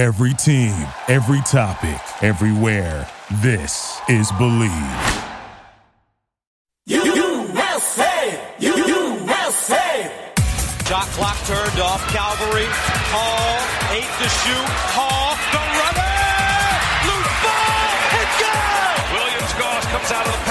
Every team, every topic, everywhere. This is Believe. USA! USA! Shot clock turned off. Calvary. Hall. Eight to shoot. Hall. The runner. Loose ball. And goal. Williams Goss comes out of the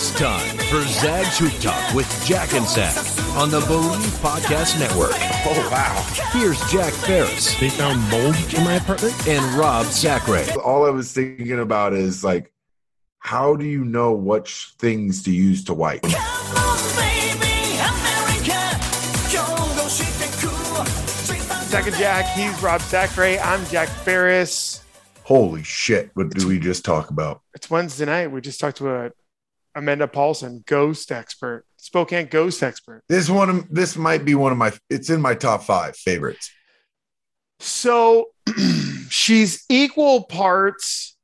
It's time for Zag's Hoop Talk with Jack and Zag on the Believe Podcast Network. Oh, wow. Here's Jack Ferris They found mold in my apartment? and Rob Zachary. all I was thinking about is like, how do you know which things to use to wipe? Second Jack, he's Rob Zachary. I'm Jack Ferris. Holy shit! What do we just talk about? It's Wednesday night. We just talked to a Amanda Paulson, ghost expert, Spokane ghost expert. This one, of- this might be one of my. It's in my top five favorites. So she's equal parts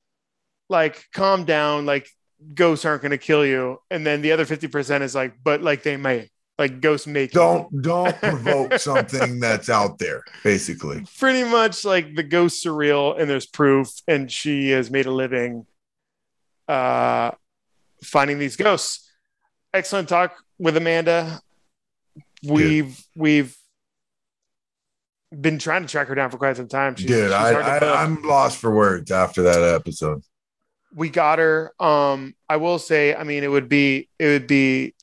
like calm down, like ghosts aren't going to kill you, and then the other fifty percent is like, but like they may, like ghosts make. Don't don't provoke something that's out there. Basically, pretty much like the ghosts are real and there's proof and she has made a living uh finding these ghosts. Excellent talk with amanda. We've we've been trying to track her down for quite some time. She's- dude, she's I, hard to book. I I'm lost for words after that episode. we got her. Um i will say i mean it would be it would be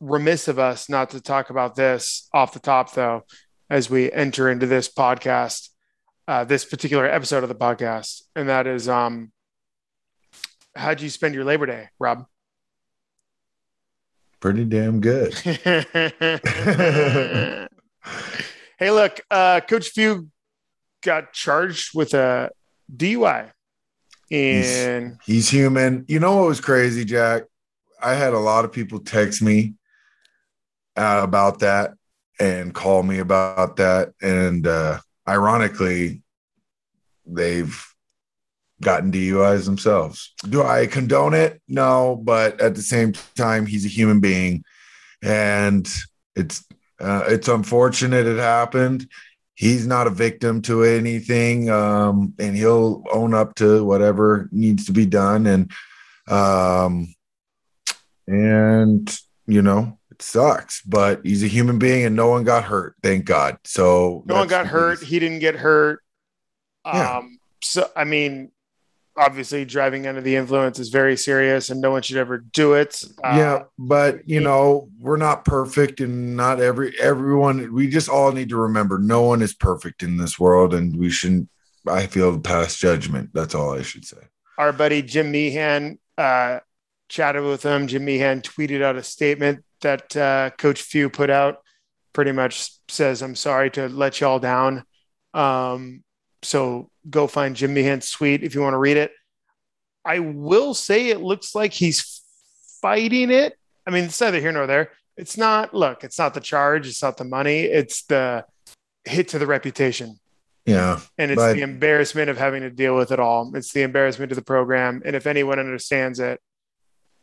remiss of us not to talk about this off the top though as we enter into this podcast uh this particular episode of the podcast. And that is um how'd you spend your labor day rob Pretty damn good. hey look uh coach few got charged with a dui and He's human. You know what was crazy, Jack? I had a lot of people text me uh, about that and call me about that. And uh, ironically, they've gotten DUIs themselves. Do I condone it? No, but at the same time, he's a human being, and it's uh, it's unfortunate it happened. He's not a victim to anything, um, and he'll own up to whatever needs to be done. And um, and you know it sucks, but he's a human being, and no one got hurt, thank God. So no one got hurt. He didn't get hurt. Yeah. Um, so I mean, obviously, driving under the influence is very serious, and no one should ever do it. Uh, yeah, but you know, we're not perfect and not every everyone we just all need to remember no one is perfect in this world and we shouldn't I feel pass judgment. That's all I should say. our buddy Jim Meehan uh, chatted with him. Jim Meehan tweeted out a statement that uh, Coach Few put out. Pretty much says, "I'm sorry to let y'all down." Um, so go find Jim Meehan's tweet if you want to read it. I will say it looks like he's fighting it. I mean, it's neither here nor there. It's not. Look, it's not the charge. It's not the money. It's the hit to the reputation Yeah. and it's But- the embarrassment of having to deal with it all. It's the embarrassment to the program, and if anyone understands it,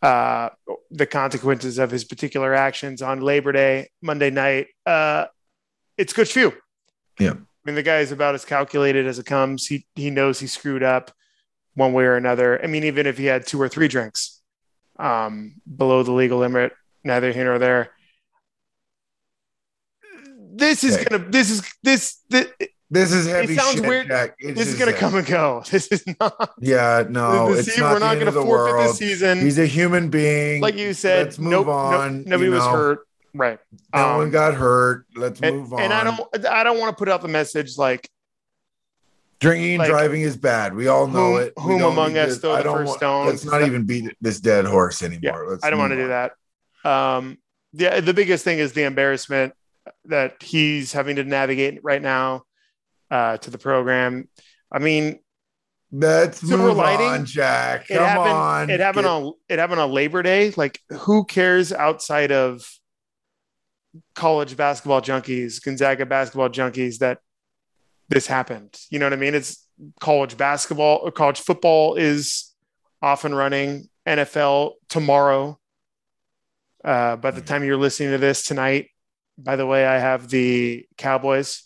uh, the consequences of his particular actions on Labor Day, Monday night, uh, it's good for you. Yeah. I mean, the guy is about as calculated as it comes. He he knows he screwed up one way or another. I mean, even if he had two or three drinks um, below the legal limit, neither here nor there. This is Hey. gonna. This is this. this This is heavy sounds shit, weird. This is just going to that- come and go. This is not. Yeah, no, the it's not we're the not end going of to the forfeit world. this season. He's a human being. like you said, let's move nope, on. nope, nobody you was hurt. Right. No Um, one got hurt. Let's and, move on. and I don't. I don't want to put out the message like Drinking and like, driving is bad. We all know whom- it. We whom among us throw the first want- stone? Let's not even beat this dead horse anymore. Yeah, Let's I don't want to do that. Um, yeah, the biggest thing is the embarrassment that he's having to navigate right now uh, to the program. I mean, Let's move lining, on, Jack. it Come happened. on. It happened Get- on it happened on Labor Day. Like, who cares outside of college basketball junkies, Gonzaga basketball junkies that this happened. You know what I mean? It's college basketball or college football is off and running. NFL tomorrow. Uh, by the time you're listening to this tonight, by the way, I have the Cowboys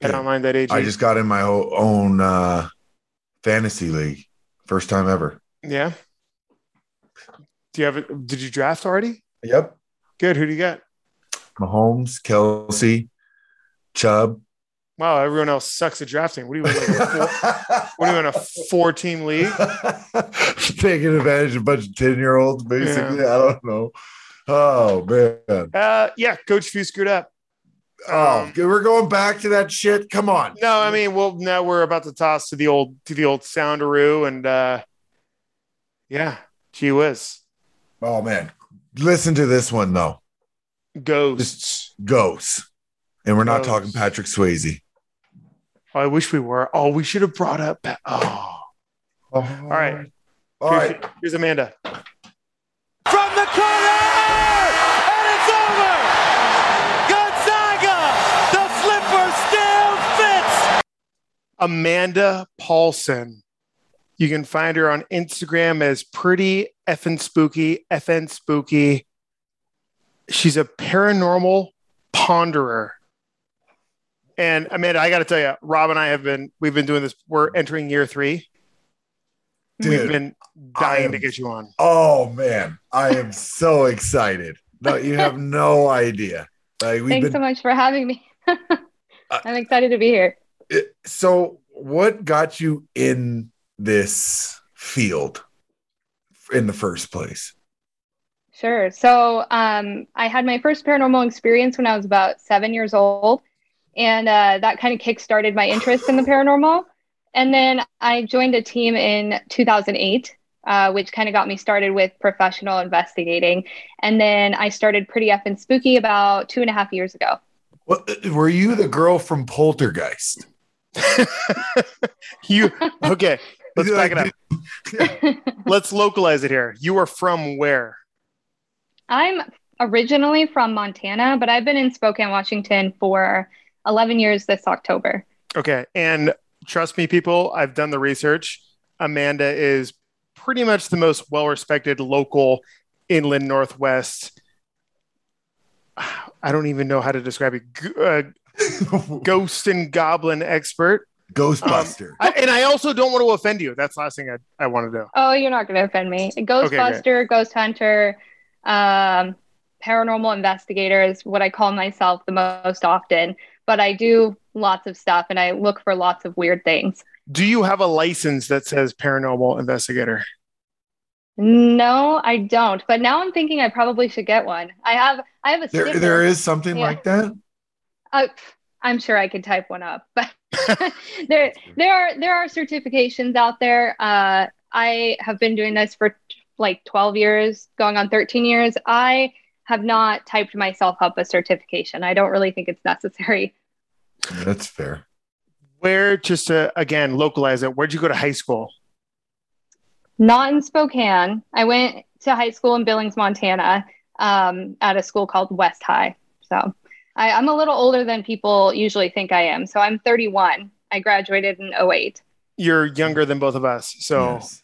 at Yeah. online.ag. I just got in my own uh, fantasy league, first time ever. yeah. Do you have it? Did you draft already? Yep. Good. Who do you got? Mahomes, Kelce, Chubb. Wow, everyone else sucks at drafting. What do you want? Like what are you in a four team league? Taking advantage of a bunch of 10 year olds, basically. I don't know. Oh, man. Uh, yeah, Coach Few screwed up. Oh, Um, we're going back to that shit. Come on. No, I mean, well, now we're about to toss to the old to the old soundaroo, and uh, yeah, gee whiz, Oh, man. Listen to this one, though. Ghosts. Ghosts. And we're not Ghosts. talking Patrick Swayze. Oh, I wish we were. Oh, we should have brought up. Oh. oh, All right. All right. Here's, here's Amanda. From the corner, and it's over. Gonzaga, the slipper still fits. Amanda Paulson. You can find her on Instagram as pretty effing spooky, effing spooky. She's a paranormal ponderer. And Amanda, I got to tell you, Rob and I have been, we've been doing this. We're entering year three. Dude, We've been dying am- to get you on. Oh, man. I am so excited. No, you have no idea. Like, we've Thanks been so much for having me. Uh, I'm excited to be here. Uh, so what got you in this field in the first place Sure. So um, I had my first paranormal experience when I was about seven years old, and uh, that kind of kickstarted my interest in the paranormal. And then I joined a team in 2008, uh, which kind of got me started with professional investigating. And then I started Pretty Effing Spooky about two and a half years ago. what, were you the girl from poltergeist you okay? Let's back it up. Let's localize it here. You are from where? I'm originally from Montana, but I've been in Spokane, Washington for 11 years this October. Okay. And trust me, people, I've done the research. Amanda is pretty much the most well respected local inland Northwest. I don't even know how to describe it. Uh, ghost and goblin expert. ghostbuster I, and I also don't want to offend you. That's the last thing I, I want to do. Oh, you're not going to offend me. Ghostbuster, Ghost Hunter, um, paranormal investigator is what I call myself the most often. But I do lots of stuff and I look for lots of weird things. Do you have a license that says paranormal investigator? No, I don't. But now I'm thinking I probably should get one. I have I have a there, there is something Yeah. like that Uh, I'm sure I could type one up, but there there are there are certifications out there. Uh, I have been doing this for like 12 years, going on 13 years. I have not typed myself up a certification. I don't really think it's necessary. that's fair Where, just to again localize it, where'd you go to high school? Not in Spokane. I went to high school in Billings, Montana, um, at a school called West High. So I, I'm a little older than people usually think I am. So I'm 31. I graduated in 08. You're younger than both of us. So Yes.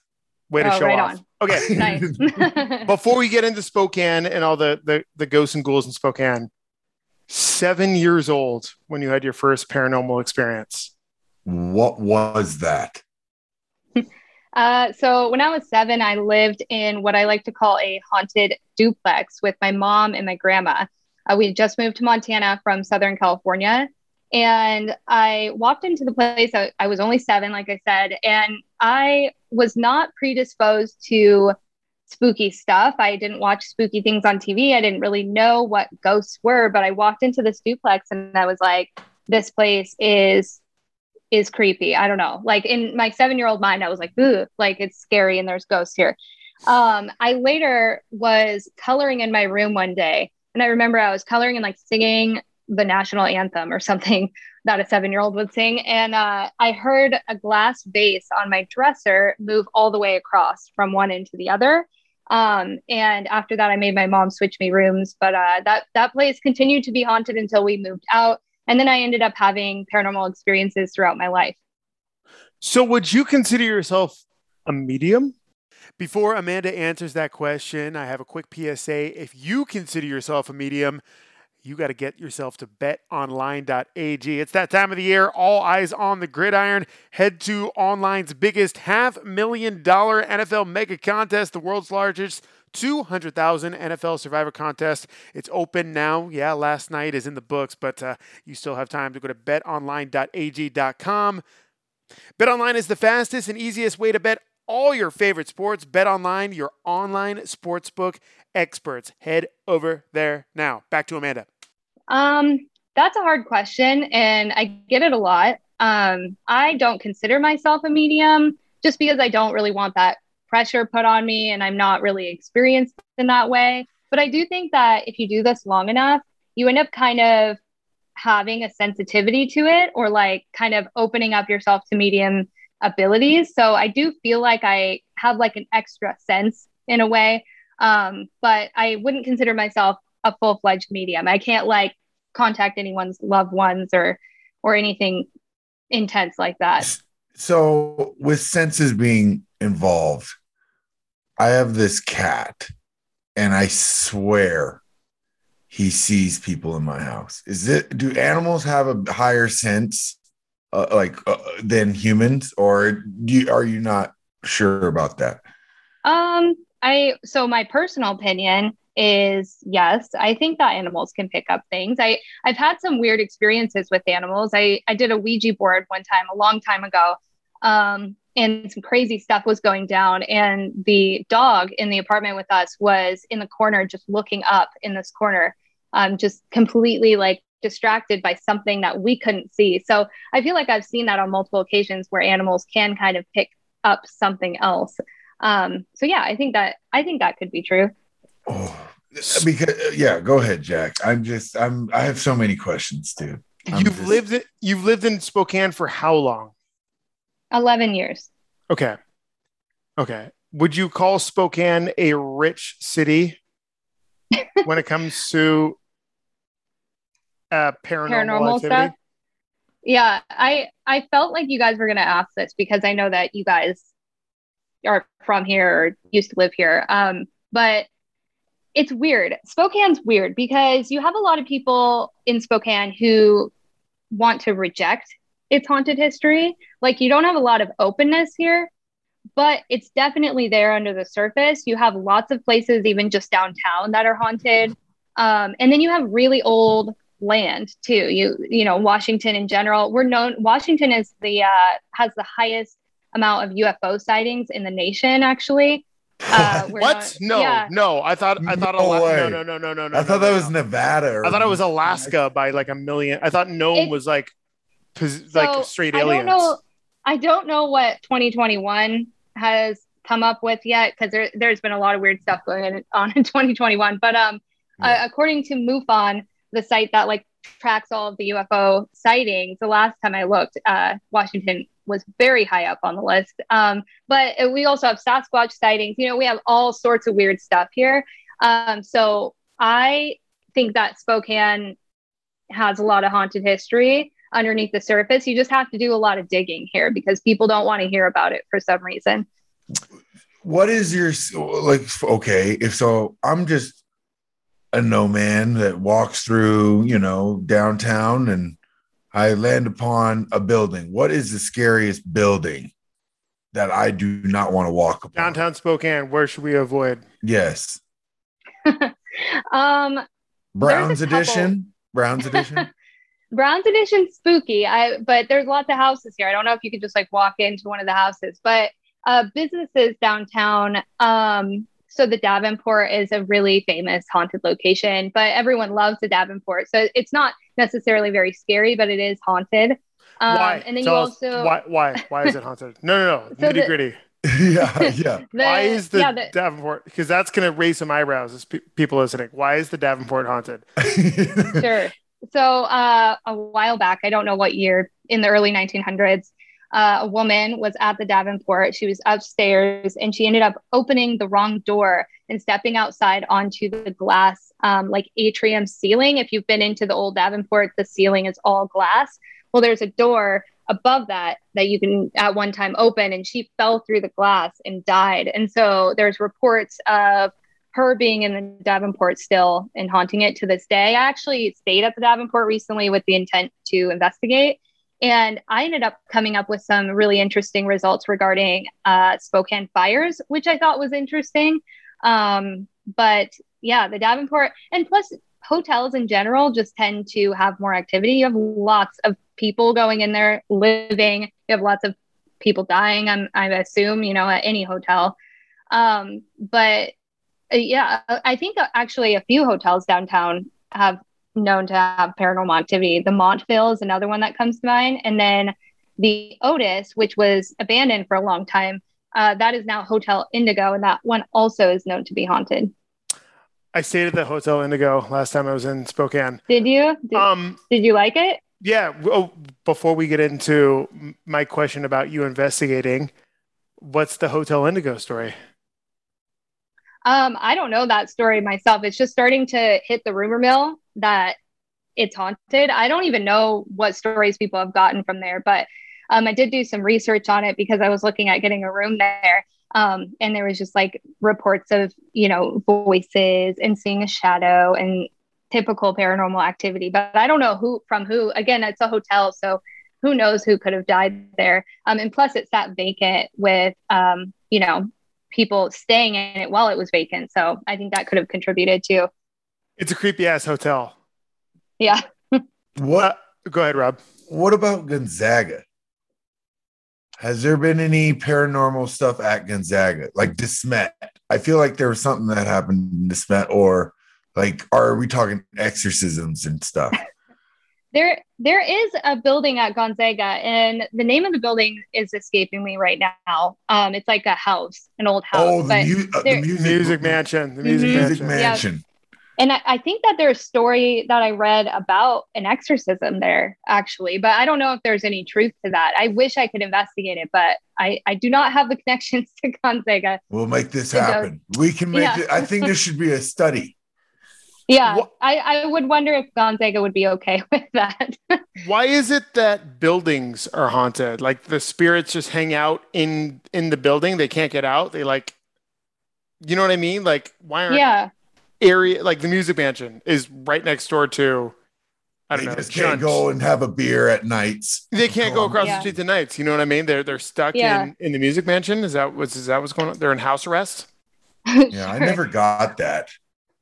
way to Oh, show right off. on. Okay. Nice. Before we get into Spokane and all the, the the ghosts and ghouls in Spokane, seven years old when you had your first paranormal experience. what was that Uh, so when I was seven, I lived in what I like to call a haunted duplex with my mom and my grandma. Uh, we had just moved to Montana from Southern California. And I walked into the place. I, I was only seven, like I said, and I was not predisposed to spooky stuff. I didn't watch spooky things on TV. I didn't really know what ghosts were, but I walked into this duplex and I was like, this place is is creepy. I don't know. Like in my seven year old mind, I was like, ooh, like it's scary and there's ghosts here. Um, I later was coloring in my room one day, and I remember I was coloring and like singing the national anthem or something that a seven year old would sing. And uh, I heard a glass vase on my dresser move all the way across from one end to the other. Um, and after that, I made my mom switch me rooms. But uh, that that place continued to be haunted until we moved out, and then I ended up having paranormal experiences throughout my life. So, would you consider yourself a medium? Before Amanda answers that question, I have a quick PSA. If you consider yourself a medium, you got to get yourself to betonline.ag. It's that time of the year, all eyes on the gridiron. Head to online's biggest half million dollar NFL mega contest, the world's largest 200,000 NFL Survivor contest. It's open now. Yeah, last night is in the books, but uh, you still have time to go to betonline.ag.com. BetOnline is the fastest and easiest way to bet all your favorite sports. BetOnline, your online sportsbook experts. Head over there now. Back to Amanda. Um, that's a hard question, and I get it a lot. Um, I don't consider myself a medium just because I don't really want that pressure put on me, and I'm not really experienced in that way. But I do think that if you do this long enough, you end up kind of having a sensitivity to it or like kind of opening up yourself to medium abilities. So I do feel like I have like an extra sense in a way. Um, but I wouldn't consider myself a full fledged medium. I can't like contact anyone's loved ones or or anything intense like that. So with senses being involved, I have this cat, and I swear he sees people in my house. Is it? Do animals have a higher sense, uh, like uh, than humans, or do you, are you not sure about that? Um, I so my personal opinion is yes. I think that animals can pick up things. I I've had some weird experiences with animals. I I did a Ouija board one time a long time ago. Um, and some crazy stuff was going down and the dog in the apartment with us was in the corner just looking up in this corner um, just completely like distracted by something that we couldn't see so i feel like i've seen that on multiple occasions where animals can kind of pick up something else um, so yeah i think that i think that could be true Oh, because yeah, go ahead, Jack. I'm just I'm I have so many questions too. I'm you've just- lived it. You've lived in Spokane for how long? 11 years Okay. Okay. Would you call Spokane a rich city when it comes to uh, paranormal, paranormal activity? stuff yeah i i felt like you guys were going to ask this because i know that you guys are from here or used to live here um but it's weird spokane's weird because you have a lot of people in spokane who want to reject its haunted history like you don't have a lot of openness here but it's definitely there under the surface you have lots of places even just downtown that are haunted um, and then you have really old land too. You you know Washington in general. We're known. Washington is the uh, has the highest amount of UFO sightings in the nation. Actually, uh, What? known- No, yeah. no. I thought I thought No Ala- way. no, no, no, no, no, no. I thought no, that no, was. Nevada. Or I thought it was Alaska by like a million. I thought Nome It- was like, pos- So, like straight I aliens. don't know. I don't know what 2021 has come up with yet because there, there's been a lot of weird stuff going on in 2021. But um, Yeah. uh, according to MUFON, the site that like tracks all of the UFO sightings, the last time I looked, uh, Washington was very high up on the list. Um, but we also have Sasquatch sightings. You know, we have all sorts of weird stuff here. Um, so I think that Spokane has a lot of haunted history underneath the surface. You just have to do a lot of digging here because people don't want to hear about it for some reason. What is your like? Okay, if so, I'm just a no man that walks through, you know, downtown, and I land upon a building. What is the scariest building that I do not want to walk upon? Downtown Spokane. Where should we avoid? Yes, Um, Brown's There's a couple. edition. Browne's Addition. Browne's Addition spooky. I but there's lots of houses here. I don't know if you could just like walk into one of the houses, but uh, businesses downtown. Um, so the Davenport is a really famous haunted location, but everyone loves the Davenport. So it's not necessarily very scary, but it is haunted. Um, why? And then Tell you also why? Why? Why is it haunted? No, no, no. So Nitty gritty. yeah, yeah. the- why is the yeah, the- Davenport? Because that's going to raise some eyebrows as pe- people listening. Why is the Davenport haunted? sure. So uh, a while back, I don't know what year, in the early 1900s, uh, a woman was at the Davenport. She was upstairs and she ended up opening the wrong door and stepping outside onto the glass, um, like atrium ceiling. If you've been into the old Davenport, the ceiling is all glass. Well, there's a door above that that you can at one time open, and she fell through the glass and died. And so there's reports of her being in the Davenport still and haunting it to this day. I actually stayed at the Davenport recently with the intent to investigate. And I ended up coming up with some really interesting results regarding uh, Spokane fires, which I thought was interesting. Um, but yeah, the Davenport, and plus hotels in general just tend to have more activity. You have lots of people going in there living, you have lots of people dying, I'm, I assume, you know, at any hotel. Um, but uh, yeah, I think actually a few hotels downtown have known to have paranormal activity. The Montvale is another one that comes to mind. And then the Otis, which was abandoned for a long time, uh, that is now Hotel Indigo, and that one also is known to be haunted. I stayed at the Hotel Indigo last time I was in Spokane. Did you? Did, Um, did you like it? yeah. Oh, before we get into my question about you investigating, what's the Hotel Indigo story? Um, I don't know that story myself. It's just starting to hit the rumor mill that it's haunted. I don't even know what stories people have gotten from there, but um, I did do some research on it because I was looking at getting a room there. Um, and there was just like reports of, you know, voices and seeing a shadow and typical paranormal activity. But I don't know who from who. Again, it's a hotel, so who knows who could have died there. Um, and plus, it sat vacant with, um, you know, people staying in it while it was vacant. So I think that could have contributed too. It's a creepy ass hotel. Yeah. What Uh, go ahead, Rob. What about Gonzaga? Has there been any paranormal stuff at Gonzaga, like DeSmet? I feel like there was something that happened in Desmet, or like, are we talking exorcisms and stuff? There, there is a building at Gonzaga, and the name of the building is escaping me right now. Um, it's like a house, an old house. oh, the, but mu- uh, the music, Music Mansion. The Music Mhm. music Mansion. Mansion. And I, I think that there's a story that I read about an exorcism there, actually, but I don't know if there's any truth to that. I wish I could investigate it, but I, I do not have the connections to Gonzaga. We'll make this It does. happen. We can make Yeah. it. I think there should be a study. Yeah, I, I would wonder if Gonzaga would be okay with that. Why is it that buildings are haunted? Like the spirits just hang out in in the building. They can't get out. They like, you know what I mean? Like why aren't yeah. Area like the Music Mansion is right next door to? I don't they know. just can't go and have a beer at nights. They can't go across Yeah. the street tonight. You know what I mean? They're they're stuck Yeah. in in the Music Mansion. Is that what's is that what's going on? They're in house arrest. Yeah, I never got that.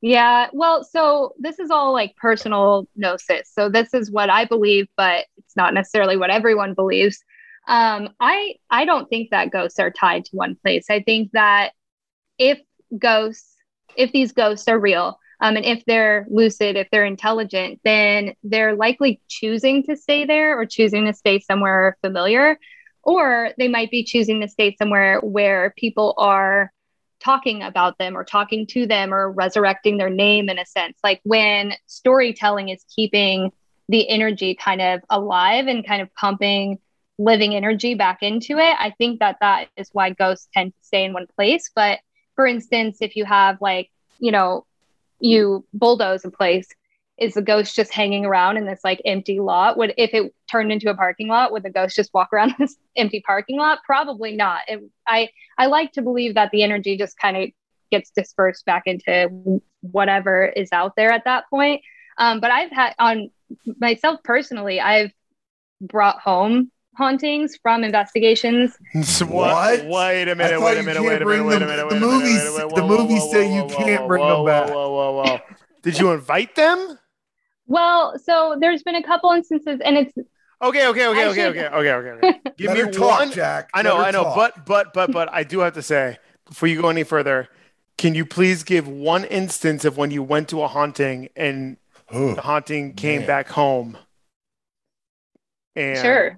Yeah, well, so this is all like personal gnosis. So this is what I believe, but it's not necessarily what everyone believes. Um, I I don't think that ghosts are tied to one place. I think that if ghosts, if these ghosts are real, um, and if they're lucid, if they're intelligent, then they're likely choosing to stay there or choosing to stay somewhere familiar, or they might be choosing to stay somewhere where people are talking about them or talking to them or resurrecting their name in a sense. Like when storytelling is keeping the energy kind of alive and kind of pumping living energy back into it, I think that that is why ghosts tend to stay in one place. But for instance, if you have like, you know, you bulldoze a place, is the ghost just hanging around in this like empty lot? Would if it turned into a parking lot, would the ghost just walk around this empty parking lot? Probably not. It, I I like to believe that the energy just kind of gets dispersed back into whatever is out there at that point. Um, but I've had on myself personally, I've brought home hauntings from investigations. What? Wait a I minute. Wait a minute. Wait a minute. Wait a minute. the wait a minute, movies- wait a minute, the whoa, whoa, movies whoa, say whoa, you whoa, can't whoa, bring them back. Whoa, whoa, whoa, whoa. Did you invite them? Well, so there's been a couple instances, and it's Okay, okay, okay, okay, okay, okay, okay, okay. Give Let me talk, one. Jack. I know, I know, talk. but but but but I do have to say before you go any further, can you please give one instance of when you went to a haunting and Ooh, the haunting came Man. back home? And sure.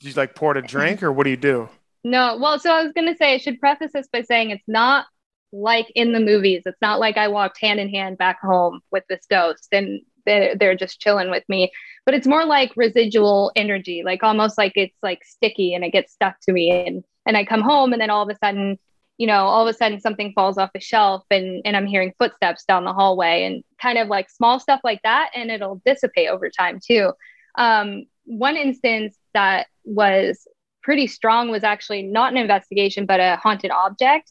You like pour it a drink or what do you do? No, well, so I was going to say, I should preface this by saying it's not like in the movies. It's not like I walked hand in hand back home with this ghost. And they're, they're just chilling with me. But it's more like residual energy, like almost like it's like sticky and it gets stuck to me. And and I come home and then all of a sudden, you know, all of a sudden something falls off a shelf and and I'm hearing footsteps down the hallway and kind of like small stuff like that, and it'll dissipate over time too. Um, one instance that was pretty strong was actually not an investigation, but a haunted object,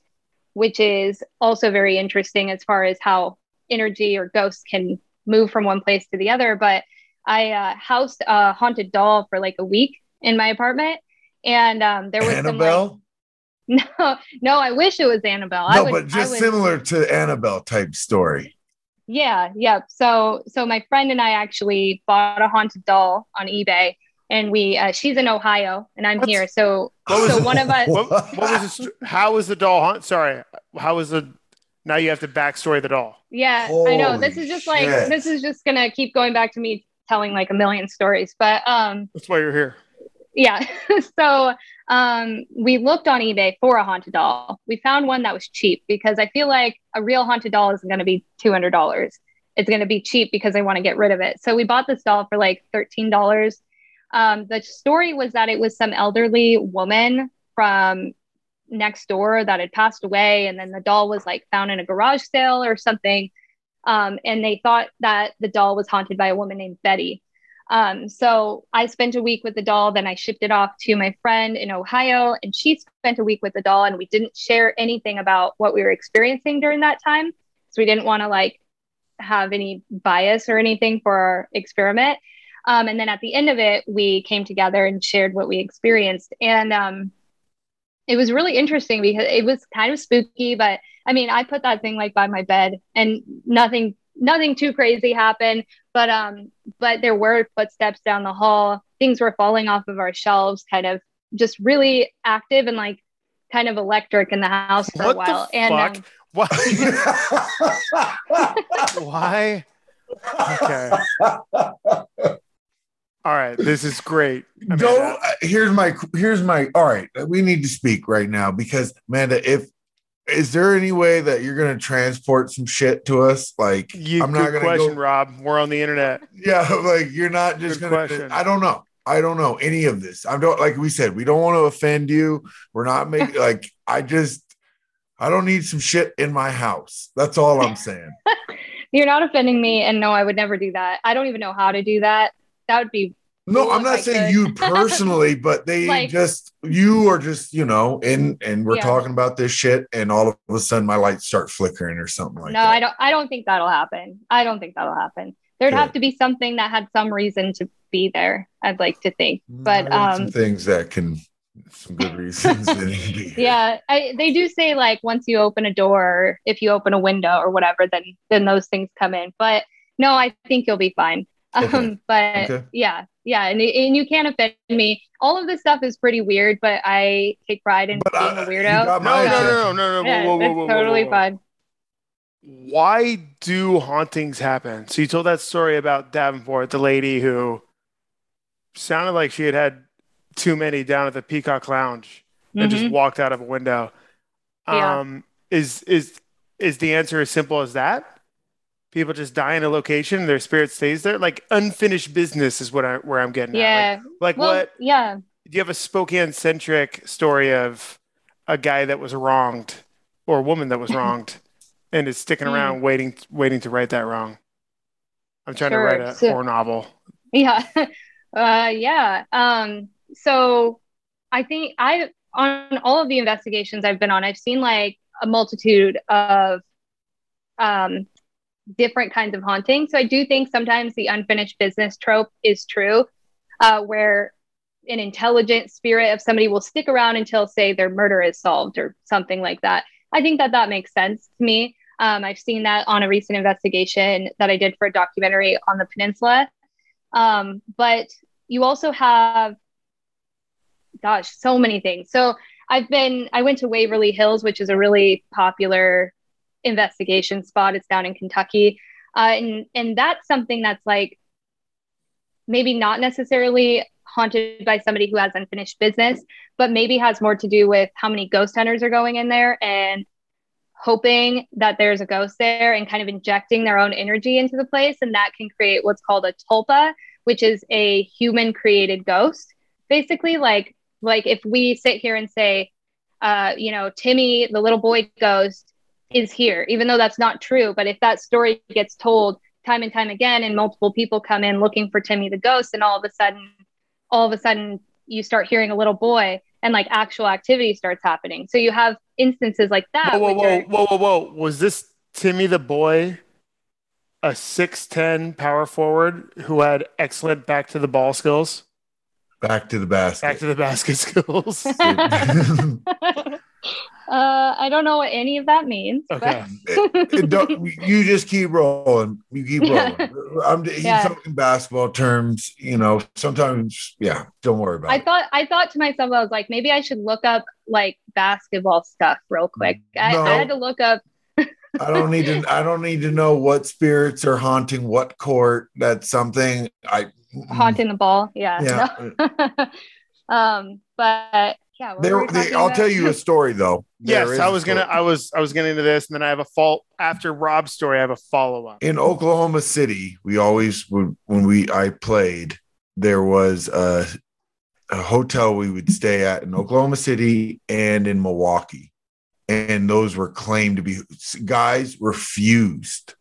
which is also very interesting as far as how energy or ghosts can move from one place to the other. But I uh, housed a haunted doll for like a week in my apartment, and um, there was Annabelle. Some, like, no, no, I wish it was Annabelle. no, would, but just would, similar to Annabelle type story. Yeah, yeah. So, so my friend and I actually bought a haunted doll on eBay, and we uh, she's in Ohio, and I'm What's- here. So, What was so it? one of us. What, what was the, how was the doll haunt? Sorry, how was the? Now you have to backstory the doll. Yeah, I know. This is just like shit. this is just gonna keep going back to me telling like a million stories. But um, That's why you're here. Yeah. so um, we looked on eBay for a haunted doll. We found one that was cheap because I feel like a real haunted doll isn't going to be two hundred dollars. It's going to be cheap because I want to get rid of it. So we bought this doll for like thirteen dollars. Um, the story was that it was some elderly woman from next door that had passed away, and then the doll was like found in a garage sale or something. Um, and they thought that the doll was haunted by a woman named Betty. Um, so I spent a week with the doll, then I shipped it off to my friend in Ohio, and she spent a week with the doll, and we didn't share anything about what we were experiencing during that time. So we didn't want to like have any bias or anything for our experiment. Um, and then at the end of it, we came together and shared what we experienced. And um, it was really interesting because it was kind of spooky, but I mean, I put that thing like by my bed and nothing, nothing too crazy happened. But um, but there were footsteps down the hall. Things were falling off of our shelves, kind of just really active and like kind of electric in the house for What a while. the and fuck? um, Why? Why? Okay. All right. This is great. Amanda. Don't. Here's my. Here's my. All right, we need to speak right now because Amanda, if is there any way that you're gonna transport some shit to us? Like, You, I'm not good gonna question, go. Rob. We're on the internet. Yeah, like you're not just Good gonna. question. I don't know. I don't know any of this. I don't like we said. We don't want to offend you. We're not making like. I just. I don't need some shit in my house. That's all I'm saying. you're not offending me. And no, I would never do that. I don't even know how to do that. That would be No, I'm not I saying could. you personally, but they Like- just you are just you know, and and we're Yeah. talking about this shit, and all of a sudden my lights start flickering or something like no, that. I don't. I don't think that'll happen. I don't think that'll happen. There'd Good. have to be something that had some reason to be there. I'd like to think, but um, things that can some good reasons. that it can be. yeah, I, they do say like once you open a door, if you open a window or whatever, then then those things come in. But no, I think you'll be fine. Okay. Um, but Okay. yeah, yeah, and and you can't offend me. All of this stuff is pretty weird, but I take pride in But being I- a weirdo. got No, no, no, no, no, no. yeah, whoa, whoa, whoa, whoa, totally whoa, whoa. fine. Why do hauntings happen? So you told that story about Davenport, the lady who sounded like she had had too many down at the Peacock Lounge and just Mhm. walked out of a window. Yeah. Um, is is is the answer as simple as that? People just die in a location, their spirit stays there. Like unfinished business is what I where I'm getting at. Yeah. Like, like well, what? yeah. Do you have a Spokane centric story of a guy that was wronged or a woman that was wronged and is sticking Hmm. around waiting waiting to right that wrong? I'm trying Sure. to write a So- horror novel. Yeah. uh, yeah. Um, so I think I, on all of the investigations I've been on, I've seen like a multitude of um, different kinds of haunting. So I do think sometimes the unfinished business trope is true, uh, where an intelligent spirit of somebody will stick around until, say, their murder is solved or something like that. I think that that makes sense to me. Um, I've seen that on a recent investigation that I did for a documentary on the peninsula. Um, but you also have, gosh, so many things. So I've been, I went to Waverly Hills, which is a really popular investigation spot. It's down in Kentucky. Uh, and, and that's something that's like maybe not necessarily haunted by somebody who has unfinished business, but maybe has more to do with how many ghost hunters are going in there and hoping that there's a ghost there and kind of injecting their own energy into the place. And that can create what's called a tulpa, which is a human created ghost. Basically, like like if we sit here and say, uh, you know, Timmy, the little boy ghost, is here, even though that's not true. But if that story gets told time and time again, and multiple people come in looking for Timmy the ghost, and all of a sudden, all of a sudden, you start hearing a little boy, and like actual activity starts happening. So you have instances like that. Whoa, whoa, whoa, are- whoa, whoa, whoa! Was this Timmy the boy, a six ten power forward who had excellent back to the ball skills, Back to the basket. back to the basket skills? uh, I don't know what any of that means. Okay. It- it don't- you just keep rolling. You keep rolling. Yeah. I'm he's Yeah. talking basketball terms. You know, sometimes, yeah. Don't worry about I it. thought I thought to myself, I was like, maybe I should look up like basketball stuff real quick. I, No. I had to look up. I don't need to. I don't need to know what spirits are haunting what court. That's something I haunting the ball. Yeah. Yeah. no. um, but yeah. were There, we they, I'll about? tell you a story though. yes, There is I a was gonna. I was. I was getting into this, and then I have a fault after Rob's story. I have a follow up. in Oklahoma City, we always would when we I played, there was a, a hotel we would stay at in Oklahoma City and in Milwaukee. And those were claimed to be guys refused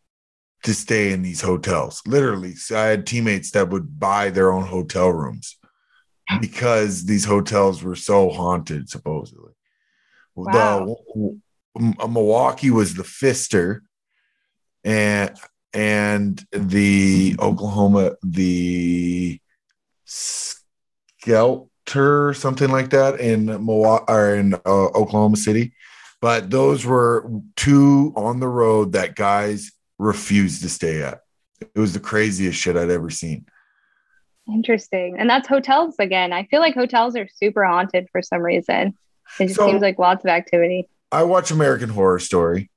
to stay in these hotels. Literally, so I had teammates that would buy their own hotel rooms because these hotels were so haunted, supposedly. Wow. The Milwaukee was the Pfister, and and the Oklahoma the Skelter something like that in Milwaukee or in uh, Oklahoma City, but those were two on the road that guys refused to stay at. It was the craziest shit I'd ever seen. Interesting. And that's hotels again. I feel like hotels are super haunted for some reason. It just So- seems like lots of activity. I watch American Horror Story.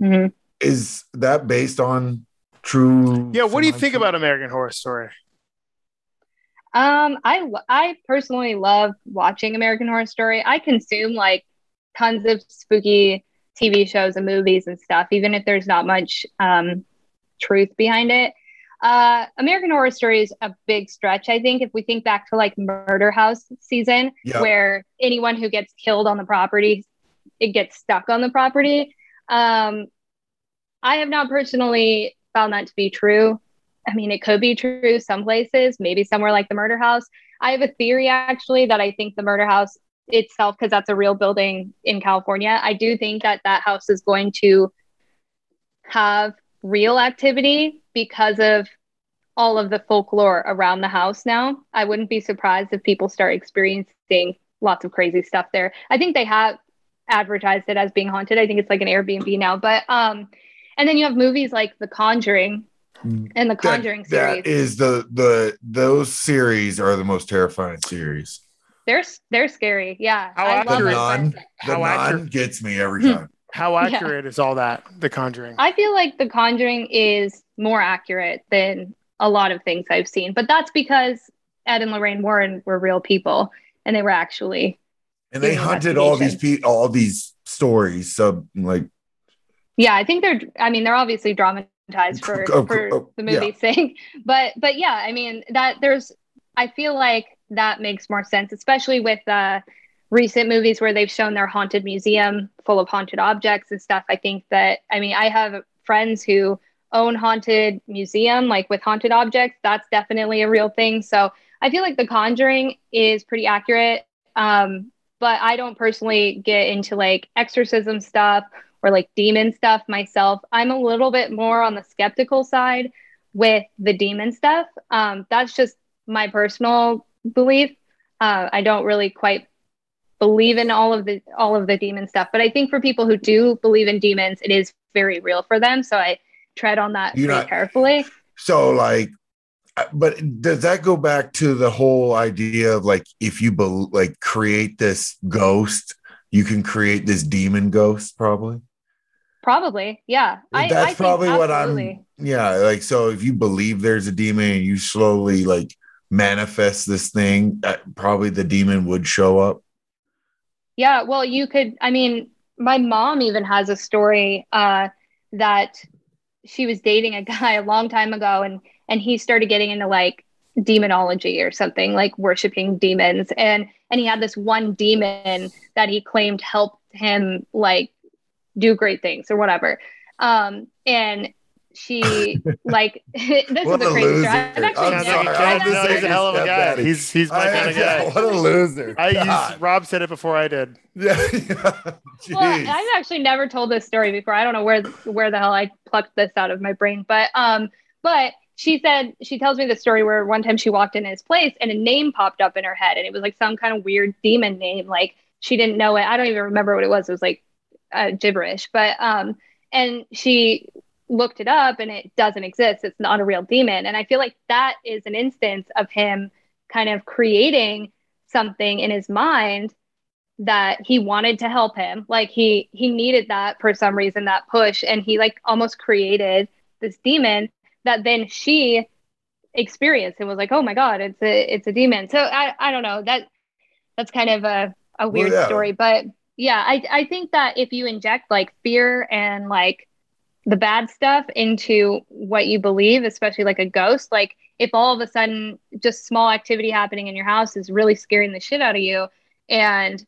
hmm Is that based on true? Yeah. What do you think semi- about American Horror Story? Um, I I personally love watching American Horror Story. I consume like tons of spooky TV shows and movies and stuff, even if there's not much um, truth behind it. Uh, American Horror Story is a big stretch. I think if we think back to like Murder House season, Yeah. where anyone who gets killed on the property, it gets stuck on the property. Um, I have not personally found that to be true. I mean, it could be true some places, maybe somewhere like the murder house. I have a theory actually that I think the murder house itself, because that's a real building in California, I do think that that house is going to have real activity because of all of the folklore around the house now. I wouldn't be surprised if people start experiencing lots of crazy stuff there. I think they have advertised it as being haunted. I think it's like an Airbnb now, but um and then you have movies like The Conjuring and the That- Conjuring series. That is the the those series are the most terrifying series. they're they're scary. Yeah. How I love The accurate- it. Nun, the How Nun accurate- gets me every time. How Yeah. accurate is all that? The Conjuring. I feel like The Conjuring is more accurate than a lot of things I've seen, but that's because Ed and Lorraine Warren were real people and they were actually And they hunted all these people, all these stories. So like, yeah i think they're i mean they're obviously dramatized for, Oh, for oh, the yeah. movie's sake but but yeah i mean that there's i feel like that makes more sense especially with uh recent movies where they've shown their haunted museum full of haunted objects and stuff i think that i mean i have friends who own haunted museum like with haunted objects that's definitely a real thing so i feel like the conjuring is pretty accurate um but i don't personally get into like exorcism stuff or like demon stuff myself. I'm a little bit more on the skeptical side with the demon stuff. Um, that's just my personal belief. Uh, I don't really quite believe in all of the all of the demon stuff, but I think for people who do believe in demons, it is very real for them. So I tread on that You're not- carefully. so like, uh, but does that go back to the whole idea of like, if you bel like create this ghost, you can create this demon ghost, probably. Probably, yeah. I, That's I probably what absolutely. I'm. Yeah, like so, if you believe there's a demon and you slowly like manifest this thing, uh, probably the demon would show up. Yeah, well, you could, I mean, my mom even has a story uh, that she was dating a guy a long time ago and and he started getting into like demonology or something like worshiping demons. And and he had this one demon that he claimed helped him like do great things or whatever. Um and she like this What is a a crazy loser. story. I've I'm actually Sounds sorry, like never- a I'll kid. just No, he's a hell of a guy. daddy. He's he's my I- kind of guy. What a loser. I God. used, Rob said it before I did. Yeah. well, I've actually never told this story before. I don't know where where the hell I plucked this out of my brain, but um, but she said she tells me the story where one time she walked in his place and a name popped up in her head, and it was like some kind of weird demon name. Like she didn't know it. I don't even remember what it was. It was like uh, gibberish, but um, and she looked it up, and it doesn't exist. It's not a real demon, and I feel like that is an instance of him kind of creating something in his mind that he wanted to help him like he he needed that for some reason that push and he like almost created this demon that then she experienced and was like oh my god it's a it's a demon so i i don't know that that's kind of a a weird yeah. story but yeah i i think that if you inject like fear and like the bad stuff into what you believe especially like a ghost. Like if all of a sudden just small activity happening in your house is really scaring the shit out of you and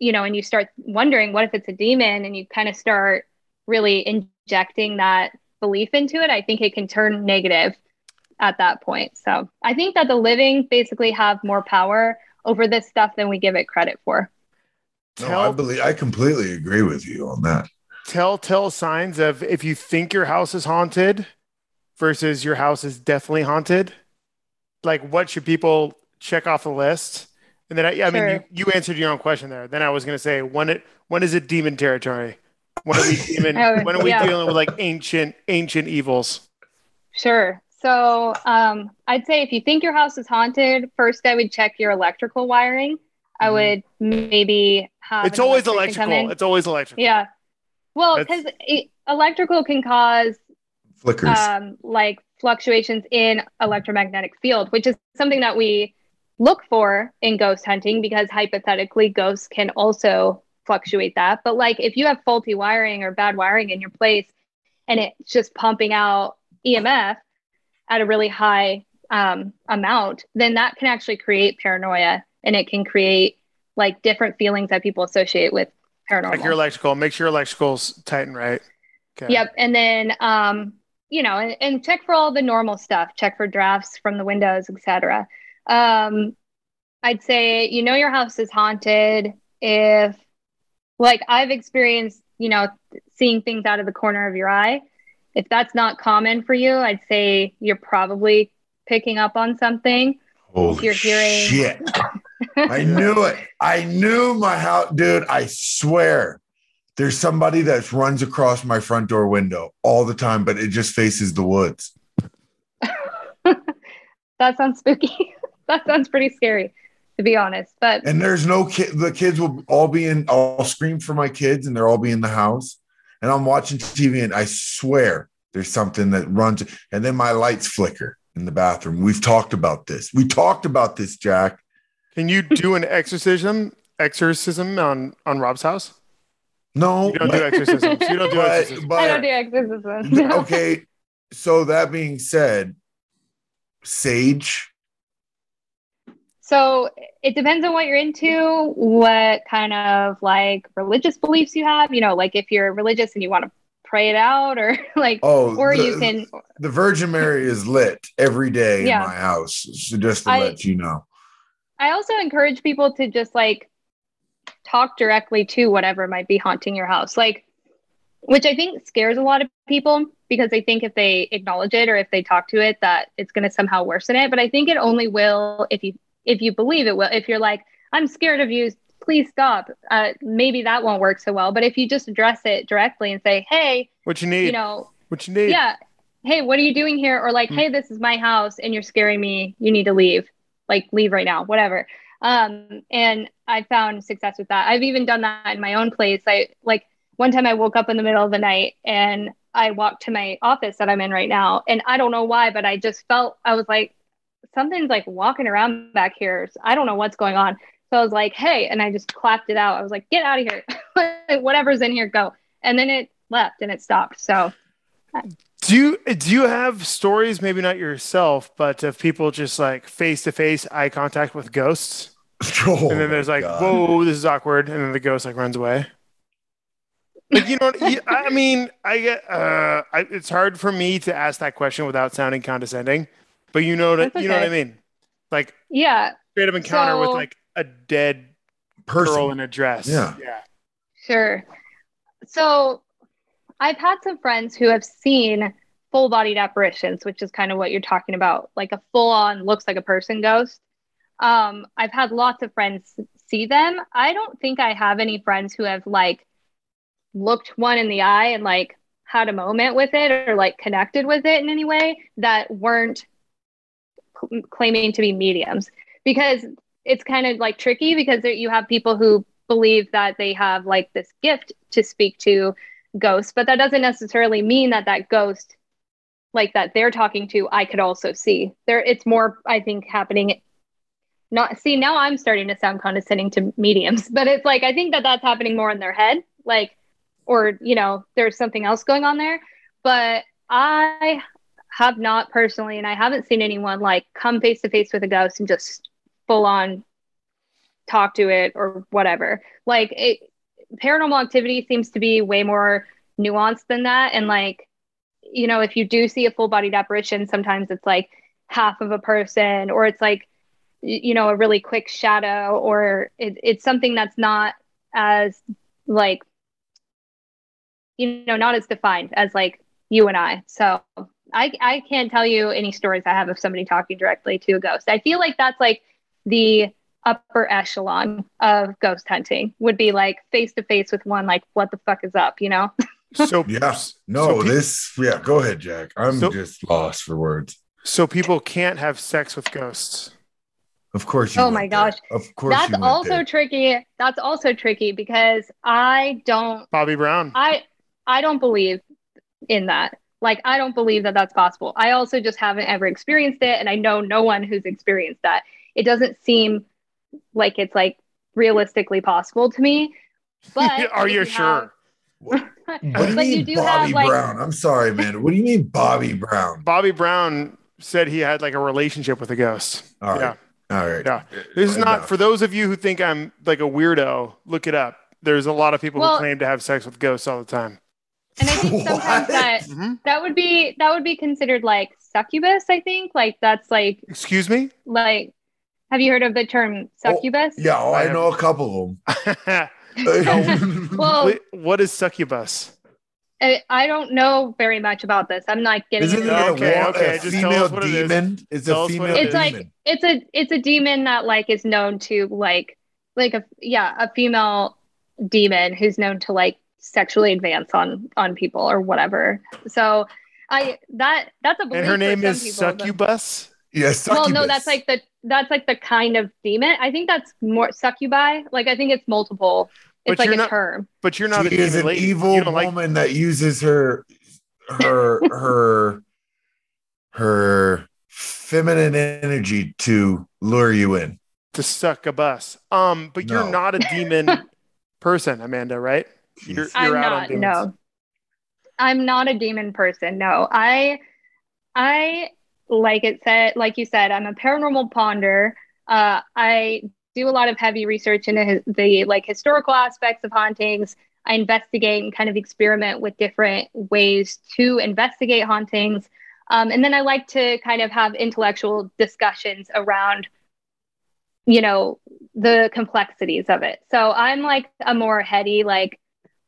you know and you start wondering what if it's a demon? And you kind of start really injecting that belief into it i think it can turn negative at that point. So i think that the living basically have more power over this stuff than we give it credit for. No, I believe I completely agree with you on that. Telltale signs of if you think your house is haunted versus your house is definitely haunted. Like what should people check off the list? And then I, I mean, you, you answered your own question there. Then I was going to say when it when is it demon territory? When are we demon? Oh, when are we yeah. dealing with like ancient ancient evils? Sure. So um, I'd say if you think your house is haunted, first I would check your electrical wiring. I Mhm. would maybe have. It's always electrical. It's always electrical. Yeah. Well, because electrical can cause Flickers. um, like fluctuations in electromagnetic field, which is something that we look for in ghost hunting because hypothetically ghosts can also fluctuate that. But like if you have faulty wiring or bad wiring in your place and it's just pumping out EMF at a really high um, amount, then that can actually create paranoia and it can create like different feelings that people associate with paranormal. Like your electrical. Make sure your electrical's tight and right. Okay. Yep. And then, um, you know, and, and check for all the normal stuff. Check for drafts from the windows, etc. Um, I'd say you know your house is haunted if, like, I've experienced, you know, seeing things out of the corner of your eye. If that's not common for you, I'd say you're probably picking up on something. Holy you're hearing- shit. I knew it. I knew my house, dude. I swear there's somebody that runs across my front door window all the time, but it just faces the woods. That sounds spooky. that sounds pretty scary, to be honest. But And there's no kid. The kids will all be in. I'll scream for my kids, and they're all be in the house. And I'm watching TV, and I swear there's something that runs. And then my lights flicker in the bathroom. We've talked about this. We talked about this, Jack. Can you do an exorcism exorcism on on Rob's house? No, You don't do exorcisms. You don't do but, exorcisms. but- I don't do exorcism. okay. So that being said, sage. So it depends on what you're into, what kind of like religious beliefs you have. You know, like if you're religious and you want to pray it out, or like, Oh, or the, you can. The Virgin Mary is lit every day Yeah. in my house. So just to I- let you know. I also encourage people to just like talk directly to whatever might be haunting your house, like, which I think scares a lot of people because they think if they acknowledge it or if they talk to it that it's going to somehow worsen it. But I think it only will if you if you believe it will. If you're like, I'm scared of you, please stop. Uh, maybe that won't work so well. But if you just address it directly and say, Hey, what you need? you know, what you need? yeah hey what are you doing here or like Hmm. hey this is my house and you're scaring me you need to leave like leave right now whatever um and i found success with that i've even done that in my own place i like one time i woke up in the middle of the night and i walked to my office that i'm in right now and i don't know why but i just felt i was like something's like walking around back here i don't know what's going on So I was like, hey, and I just clapped it out. I was like, get out of here. Whatever's in here, go. And then it left and it stopped. So Do you do you have stories, maybe not yourself, but of people just like face to face eye contact with ghosts? Oh and then there's like, God. whoa, this is awkward, and then the ghost like runs away. Like you know, what- I mean, I get. Uh, I, it's hard for me to ask that question without sounding condescending, but you know what That's you know what I mean. Like yeah, straight up encounter with like a dead person. in a dress. Yeah. yeah. Sure. So I've had some friends who have seen full bodied apparitions, which is kind of what you're talking about, like a full on looks like a person ghost. Um, I've had lots of friends see them. I don't think I have any friends who have like looked one in the eye and like had a moment with it or like connected with it in any way that weren't cl- claiming to be mediums because it's kind of like tricky because you have people who believe that they have like this gift to speak to ghosts, but that doesn't necessarily mean that that ghost, like that they're talking to, I could also see. There, it's more, I think, happening. Not see now, I'm starting to sound condescending to mediums, but it's like I think that that's happening more in their head, like, or you know, there's something else going on there. But I have not personally, and I haven't seen anyone like come face to face with a ghost and just full on talk to it or whatever. Like it, paranormal activity seems to be way more nuanced than that. And like, you know, if you do see a full bodied apparition, sometimes it's like half of a person or it's like, you know, a really quick shadow or it, it's something that's not as like, you know, not as defined as like you and I. So I, I can't tell you any stories I have of somebody talking directly to a ghost. I feel like that's like the upper echelon of ghost hunting would be like face to face with one like what the fuck is up you know So Yeah. No, So pe- this. Yeah, go ahead, Jack. I'm So- just lost for words. so people can't have sex with ghosts. Of course you. Oh went my there. gosh. Of course. that's you also there. tricky that's also tricky because i don't Bobby Brown. i i don't believe in that like i don't believe that that's possible i also just haven't ever experienced it and i know no one who's experienced that it doesn't seem like it's like realistically possible to me but Are if you have- sure? What do you But mean, you do Bobby have, like- Brown? I'm sorry, man. What do you mean, Bobby Brown? Bobby Brown said he had like a relationship with a ghost. All right. Yeah. All right. Yeah. This is not Enough. for those of you who think I'm like a weirdo. Look it up. There's a lot of people Well- who claim to have sex with ghosts all the time. and i think sometimes What? that Mhm. that would be that would be considered like succubus i think like that's like Excuse me. like have you heard of the term oh, succubus Yeah, oh, I I know a couple of them. Uh, well Wait, what is succubus? I, I don't know very much about this i'm not getting Isn't it into a, it. Okay, wa- okay, a just tell female us what it is. demon? It's Tell a us female it's is. like it's a it's a demon that like is known to like like a yeah a female demon who's known to like sexually advance on on people or whatever so i that that's a belief And her for name some is people, but- succubus. Well no that's like the that's like the kind of demon i think that's more succubi like i think it's multiple it's But like you're a not- term But you're not she a is an lady. evil you don't like woman that uses her her her her feminine energy to lure you in. to suck a bus. Um, but you're not a demon person, Amanda, right? You're, Jeez. I'm you're out on not. demons. No, I'm not a demon person. No, I, I like it said, like you said, I'm a paranormal ponder. Uh, I do a lot of heavy research into the like historical aspects of hauntings. I investigate and kind of experiment with different ways to investigate hauntings. Um, and then I like to kind of have intellectual discussions around, you know, the complexities of it. So I'm like a more heady, like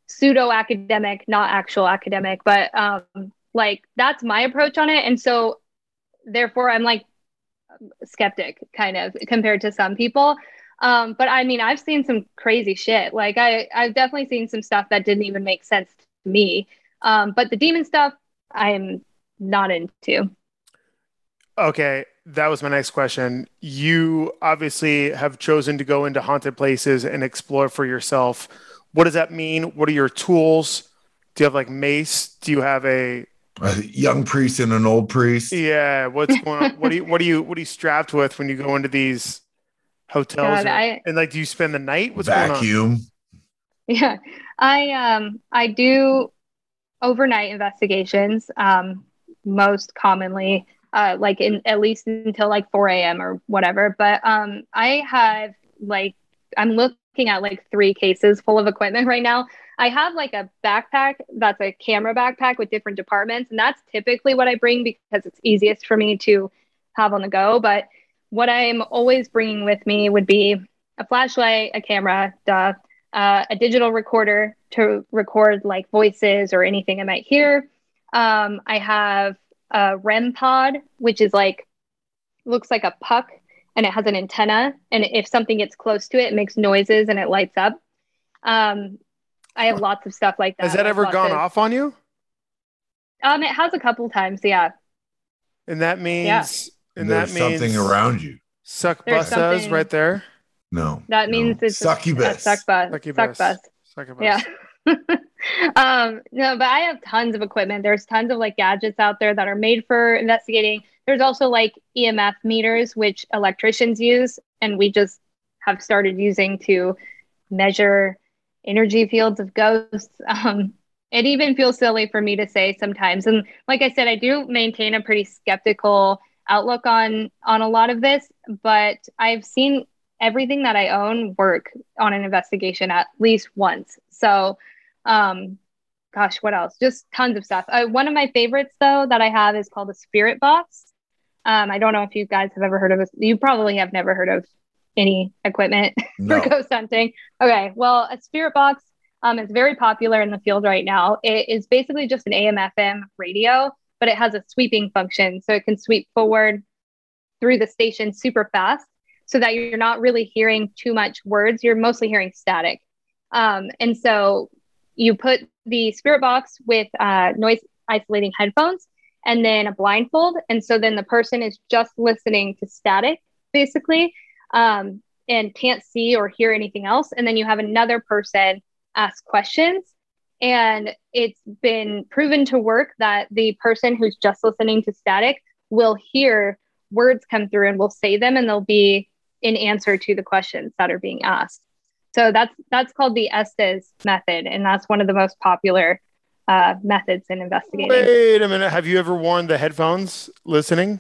pseudo academic, not actual academic, but um, like that's my approach on it. And so therefore I'm like skeptic kind of compared to some people. Um, but I mean, I've seen some crazy shit. Like I, I've definitely seen some stuff that didn't even make sense to me. Um, but the demon stuff, I'm not into. Okay, that was my next question. You obviously have chosen to go into haunted places and explore for yourself. What does that mean? What are your tools? Do you have like mace? Do you have a A young priest and an old priest. yeah? What's going on? What do you what do you what are you strapped with when you go into these hotels? God, or- I- and like, do you spend the night? What's going on? Vacuum. Yeah, I um I do overnight investigations. Um, most commonly, uh, like in at least until like 4 a.m. or whatever. But um, I have like I'm looking at like three cases full of equipment right now. I have like a backpack that's a camera backpack with different departments, and that's typically what I bring because it's easiest for me to have on the go. But what I'm always bringing with me would be a flashlight, a camera, duh, uh, a digital recorder to record like voices or anything I might hear. Um, I have a REM pod, which is like looks like a puck and it has an antenna. And if something gets close to it, it makes noises and it lights up. Um, I have lots of stuff like that. Has that ever gone of- off on you? Um, it has a couple times, yeah. And that means, and There's that means something around you. Suck There's bus says something- right there. No. That no. means it's a- succubus. a suck bus. Succubus. Suck bus. Succubus. Yeah. um, no, but I have tons of equipment. There's tons of like gadgets out there that are made for investigating. There's also like EMF meters, which electricians use, and we just have started using to measure energy fields of ghosts. Um, it even feels silly for me to say sometimes. And like I said, I do maintain a pretty skeptical outlook on on a lot of this, but I've seen everything that I own work on an investigation at least once. So, um, gosh, what else? Just tons of stuff. Uh, one of my favorites, though, that I have is called a spirit box. Um, I don't know if you guys have ever heard of it. You probably have never heard of any equipment No. for ghost hunting. Okay, well, a spirit box um, is very popular in the field right now. It is basically just an AM/FM radio, but it has a sweeping function, so it can sweep forward through the station super fast, so that you're not really hearing too much words. You're mostly hearing static, um, and so you put the spirit box with uh, noise isolating headphones and then a blindfold, and so then the person is just listening to static, basically. Um, and can't see or hear anything else. And then you have another person ask questions. And it's been proven to work that the person who's just listening to static will hear words come through and will say them and they'll be in answer to the questions that are being asked. So that's that's called the Estes method, and that's one of the most popular uh, methods in investigating. Wait a minute. Have you ever worn the headphones listening?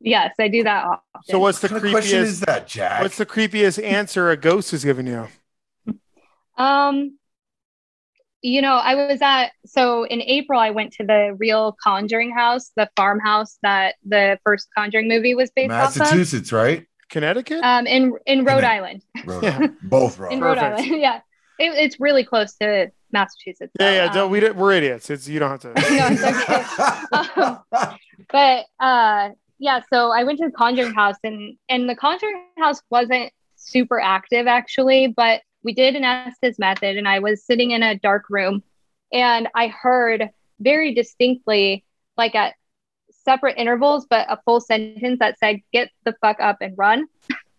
Yes, I do that often. So what's the What kind of question is creepiest? that, Jack? What's the creepiest answer a ghost has given you? Um, you know, I was at so in April I went to the real Conjuring house, the farmhouse that the first Conjuring movie was based off of. Massachusetts, right? Connecticut? Um, in in Rhode Connect- Island, Rhode Yeah. Island. Both wrong. in Rhode Island, yeah, it, it's really close to Massachusetts. yeah, so, yeah. um, we don't, we're idiots. It's you don't have to. no, it's okay. but uh yeah so i went to the conjuring house and and the conjuring house wasn't super active actually but we did an estes method and i was sitting in a dark room and i heard very distinctly like at separate intervals but a full sentence that said get the fuck up and run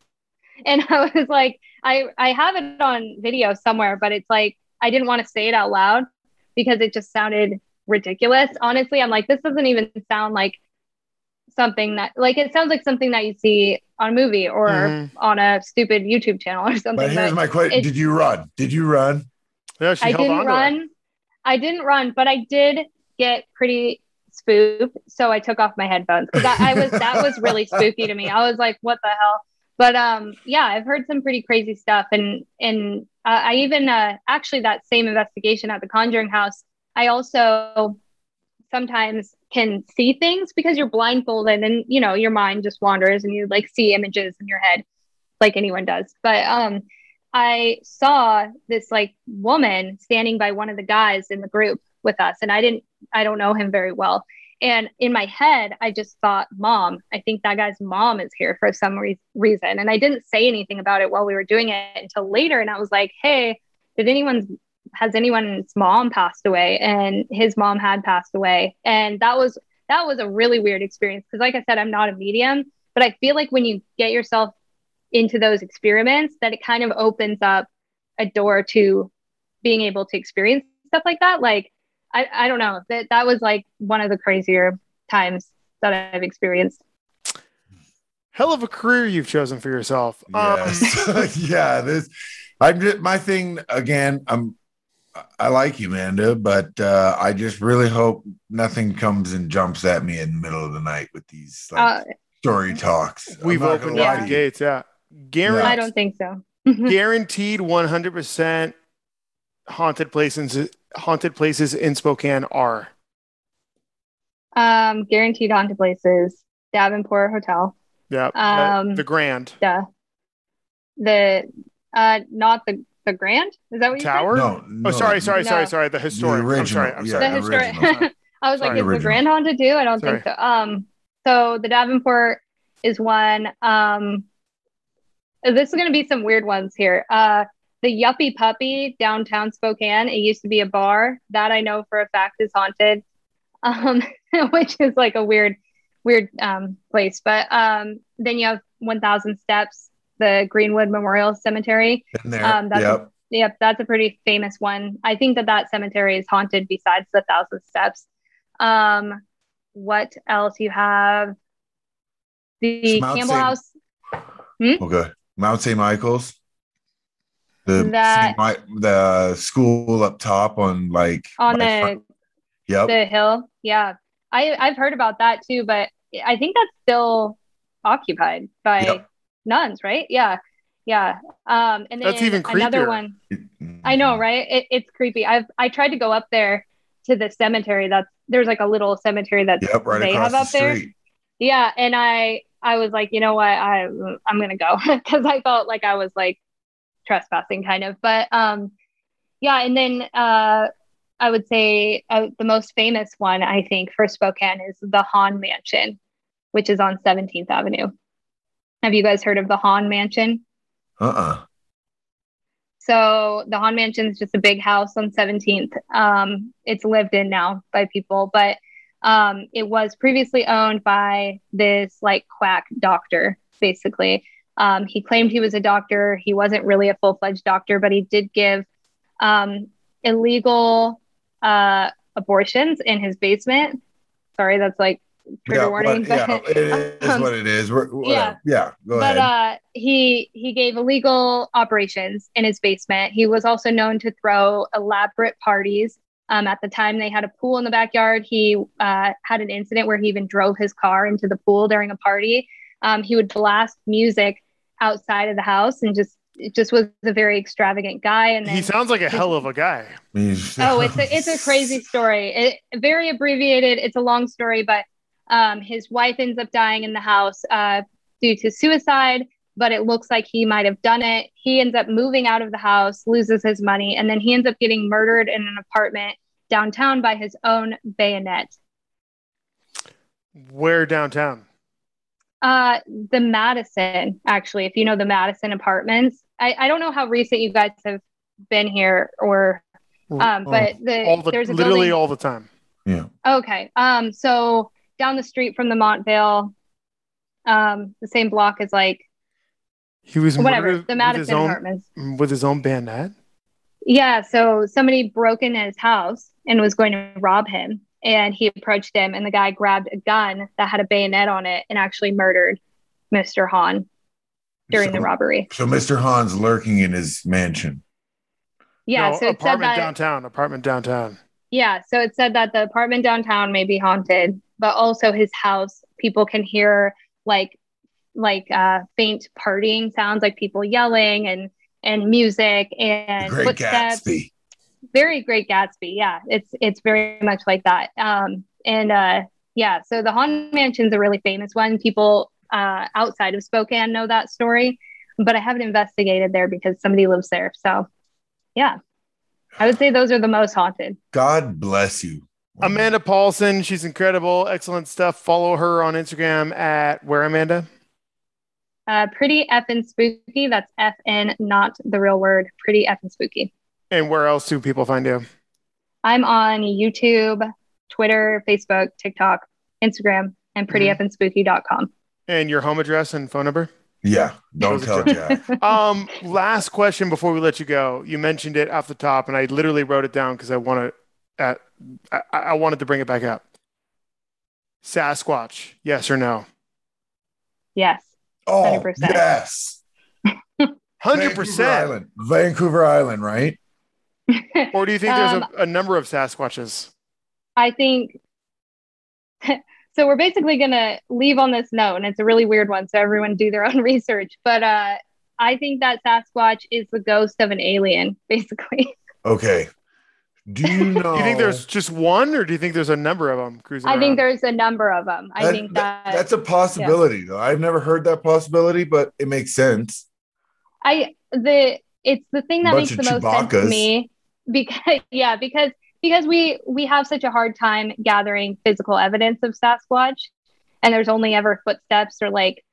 and i was like i i have it on video somewhere but it's like i didn't want to say it out loud because it just sounded ridiculous. Honestly, I'm like, this doesn't even sound like something that like it sounds like something that you see on a movie or Mhm. on a stupid YouTube channel or something. but here's but my question: Did you run? Did you run? Yeah, she I held on didn't to it. run. I didn't run, but I did get pretty spooked. So I took off my headphones because I, I was that was really spooky to me. I was like, what the hell? But um, yeah, I've heard some pretty crazy stuff, and and uh, I even uh, actually that same investigation at the Conjuring House. I also sometimes can see things because you're blindfolded, and you know your mind just wanders, and you like see images in your head, like anyone does. But um, I saw this like woman standing by one of the guys in the group with us, and I didn't, I don't know him very well. And in my head, I just thought, mom, I think that guy's mom is here for some re- reason. And I didn't say anything about it while we were doing it until later. And I was like, hey, did anyone's, has anyone's mom passed away? And his mom had passed away. And that was, that was a really weird experience. Cause like I said, I'm not a medium, but I feel like when you get yourself into those experiments, that it kind of opens up a door to being able to experience stuff like that. Like, I, I don't know that that was like one of the crazier times that I've experienced. hell of a career you've chosen for yourself. Um, yeah. This, I'm just, my thing again. I'm, I like you, Amanda, but uh, I just really hope nothing comes and jumps at me in the middle of the night with these like, Uh, story talks. We've opened lie up the gates. Yeah, Guaranteed. I don't think so. guaranteed 100% haunted places haunted places in Spokane are Um, guaranteed haunted places. Davenport Hotel. yeah Um, the grand Duh. The uh, not the the Grand. Is that what you tower No, no. oh sorry sorry sorry No. sorry the historic I'm sorry I'm yeah. said? sorry The historic. I was Sorry. like, is the Original. Grand haunted too? I don't Sorry. think so. Um, so the Davenport is one. Um, this is going to be some weird ones here. Uh, the Yuppie Puppy downtown Spokane. It used to be a bar that I know for a fact is haunted, um, which is like a weird, weird um, place. But um, then you have 1,000 Steps, the Greenwood Memorial Cemetery. In there. Um, that's yep. Yep, that's a pretty famous one. I think that that cemetery is haunted besides the Thousand Steps. Um, what else you have? The Campbell Saint- House. Okay. Mount St. Michael's. The That- St. Mi- the school up top on like on the front- Yep. the hill. Yeah, I I've heard about that too, but I think that's still occupied by Yep. nuns, right? Yeah, yeah. Um, and then That's even creepier. another one. I know, right? It, it's creepy. I've I tried to go up there to the cemetery. That's there's like a little cemetery that Yep, right they across have the up there. Yeah, and I I was like, you know what, I I'm gonna go because I felt like I was like trespassing kind of. But um, yeah, and then uh, I would say uh, the most famous one I think for Spokane is the Hahn Mansion, which is on 17th Avenue. Have you guys heard of the Hahn Mansion? Uh-uh. So the Hahn Mansion is just a big house on 17th. Um, it's lived in now by people, but um, it was previously owned by this like quack doctor, basically. Um, he claimed he was a doctor. He wasn't really a full fledged doctor, but he did give um, illegal uh, abortions in his basement. Sorry, that's like trigger Yeah, warning. what, yeah, it is um, what it is. We're, whatever. yeah. go but ahead. uh, he he gave illegal operations in his basement. He was also known to throw elaborate parties. Um, at the time, they had a pool in the backyard. He uh, had an incident where he even drove his car into the pool during a party. Um, he would blast music outside of the house and just it just was a very extravagant guy. And then he sounds like a hell of a guy. Oh it's a, it's a crazy story. It, very abbreviated. It's a long story but um, his wife ends up dying in the house uh, due to suicide but it looks like he might have done it. He ends up moving out of the house loses his money and then he ends up getting murdered in an apartment downtown by his own bayonet. Where downtown uh, the madison actually if you know the madison apartments I, I don't know how recent you guys have been here or um, but the, all the there's a literally building- all the time yeah. Okay. Um, so down the street from the Montvale, um, the same block as like he was whatever, murdered the with Madison own apartments. with his own bayonet Yeah. So somebody broke into his house and was going to rob him. And he approached him, and the guy grabbed a gun that had a bayonet on it and actually murdered Mr. Hahn during the robbery. So Mr. Hahn's lurking in his mansion. Yeah. No, so it said apartment that. downtown apartment downtown Yeah, so it said that the apartment downtown may be haunted, but also his house, people can hear like like uh faint partying sounds like people yelling and and music The and Great footsteps. Gatsby. Very great Gatsby. Yeah, it's it's very much like that. Um and uh yeah, so the Haunted Mansion's a really famous one. People uh outside of Spokane know that story, but I haven't investigated there because somebody lives there. So yeah. I would say those are the most haunted. God bless you. amanda paulson she's incredible excellent stuff follow her on instagram at where amanda Uh, pretty effing spooky. That's F N, not the real word. Pretty effing spooky. And where else do people find you I'm on YouTube, Twitter, Facebook, TikTok, Instagram, and prettyeffingspooky.com. and your home address and phone number Yeah. Don't tell are Jack. um last question before we let you go you mentioned it off the top and i literally wrote it down because i want to uh, I, I wanted to bring it back up sasquatch yes or no Yes. Oh 100%. yes, Hundred Vancouver percent. Island, Vancouver Island, right? Or do you think there's Um, a, a number of Sasquatches? I think so. We're basically going to leave on this note, and it's a really weird one. So everyone do their own research. But uh, I think that Sasquatch is the ghost of an alien, basically. Okay. Do you know? Do you think there's just one, or do you think there's a number of them cruising? I think there's a number of them. I That- think that- that, that's a possibility, though. I've never heard that possibility, but it makes sense. I the it's the thing that makes of the most sense to me because yeah because because we we have such a hard time gathering physical evidence of Sasquatch, and there's only ever footsteps or like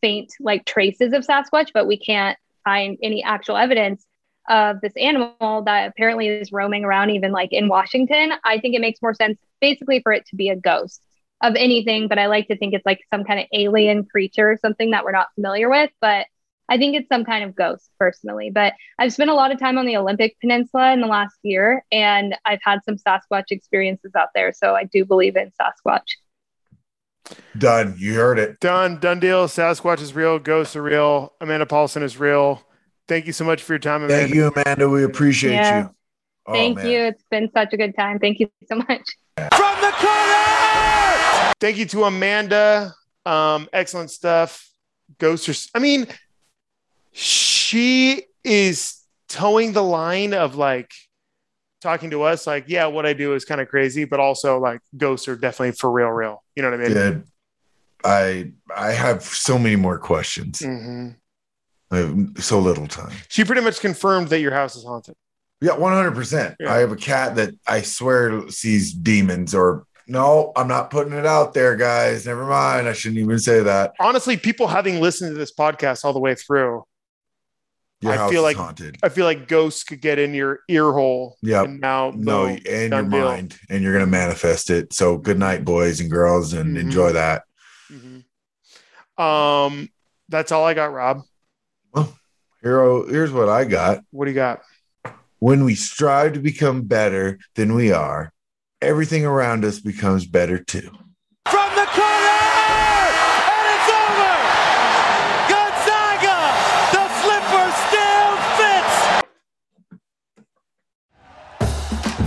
faint like traces of Sasquatch, but we can't find any actual evidence of this animal that apparently is roaming around even like in Washington. I think it makes more sense basically for it to be a ghost of anything, but I like to think it's like some kind of alien creature, something that we're not familiar with, but I think it's some kind of ghost personally. But I've spent a lot of time on the Olympic Peninsula in the last year, and I've had some Sasquatch experiences out there. So I do believe in Sasquatch. Done. You heard it. Done. Done deal. Sasquatch is real. Ghosts are real. Amanda Paulson is real. Thank you so much for your time, Amanda. Thank you, Amanda. We appreciate Yeah. you. Oh, Thank man. you. It's been such a good time. Thank you so much. From the corner! Thank you to Amanda. Um, excellent stuff. Ghosts are, I mean, she is towing the line of like talking to us, like, yeah, what I do is kind of crazy, but also like ghosts are definitely for real, real. You know what I mean? I I have so many more questions. hmm I have so little time. She pretty much confirmed that your house is haunted. Yeah, one hundred percent. Yeah. I have a cat that I swear sees demons. Or no, I'm not putting it out there, guys. Never mind. I shouldn't even say that. Honestly, people having listened to this podcast all the way through, Your I feel like- haunted. I feel like ghosts could get in your ear hole. Yep. And now, No, boom, and your deal. mind, and you're gonna manifest it. So good night, boys and girls, and Mhm. enjoy that. Mhm. Um, that's all I got, Rob. Well, Hero, here's what I got. What do you got? When we strive to become better than we are, everything around us becomes better too.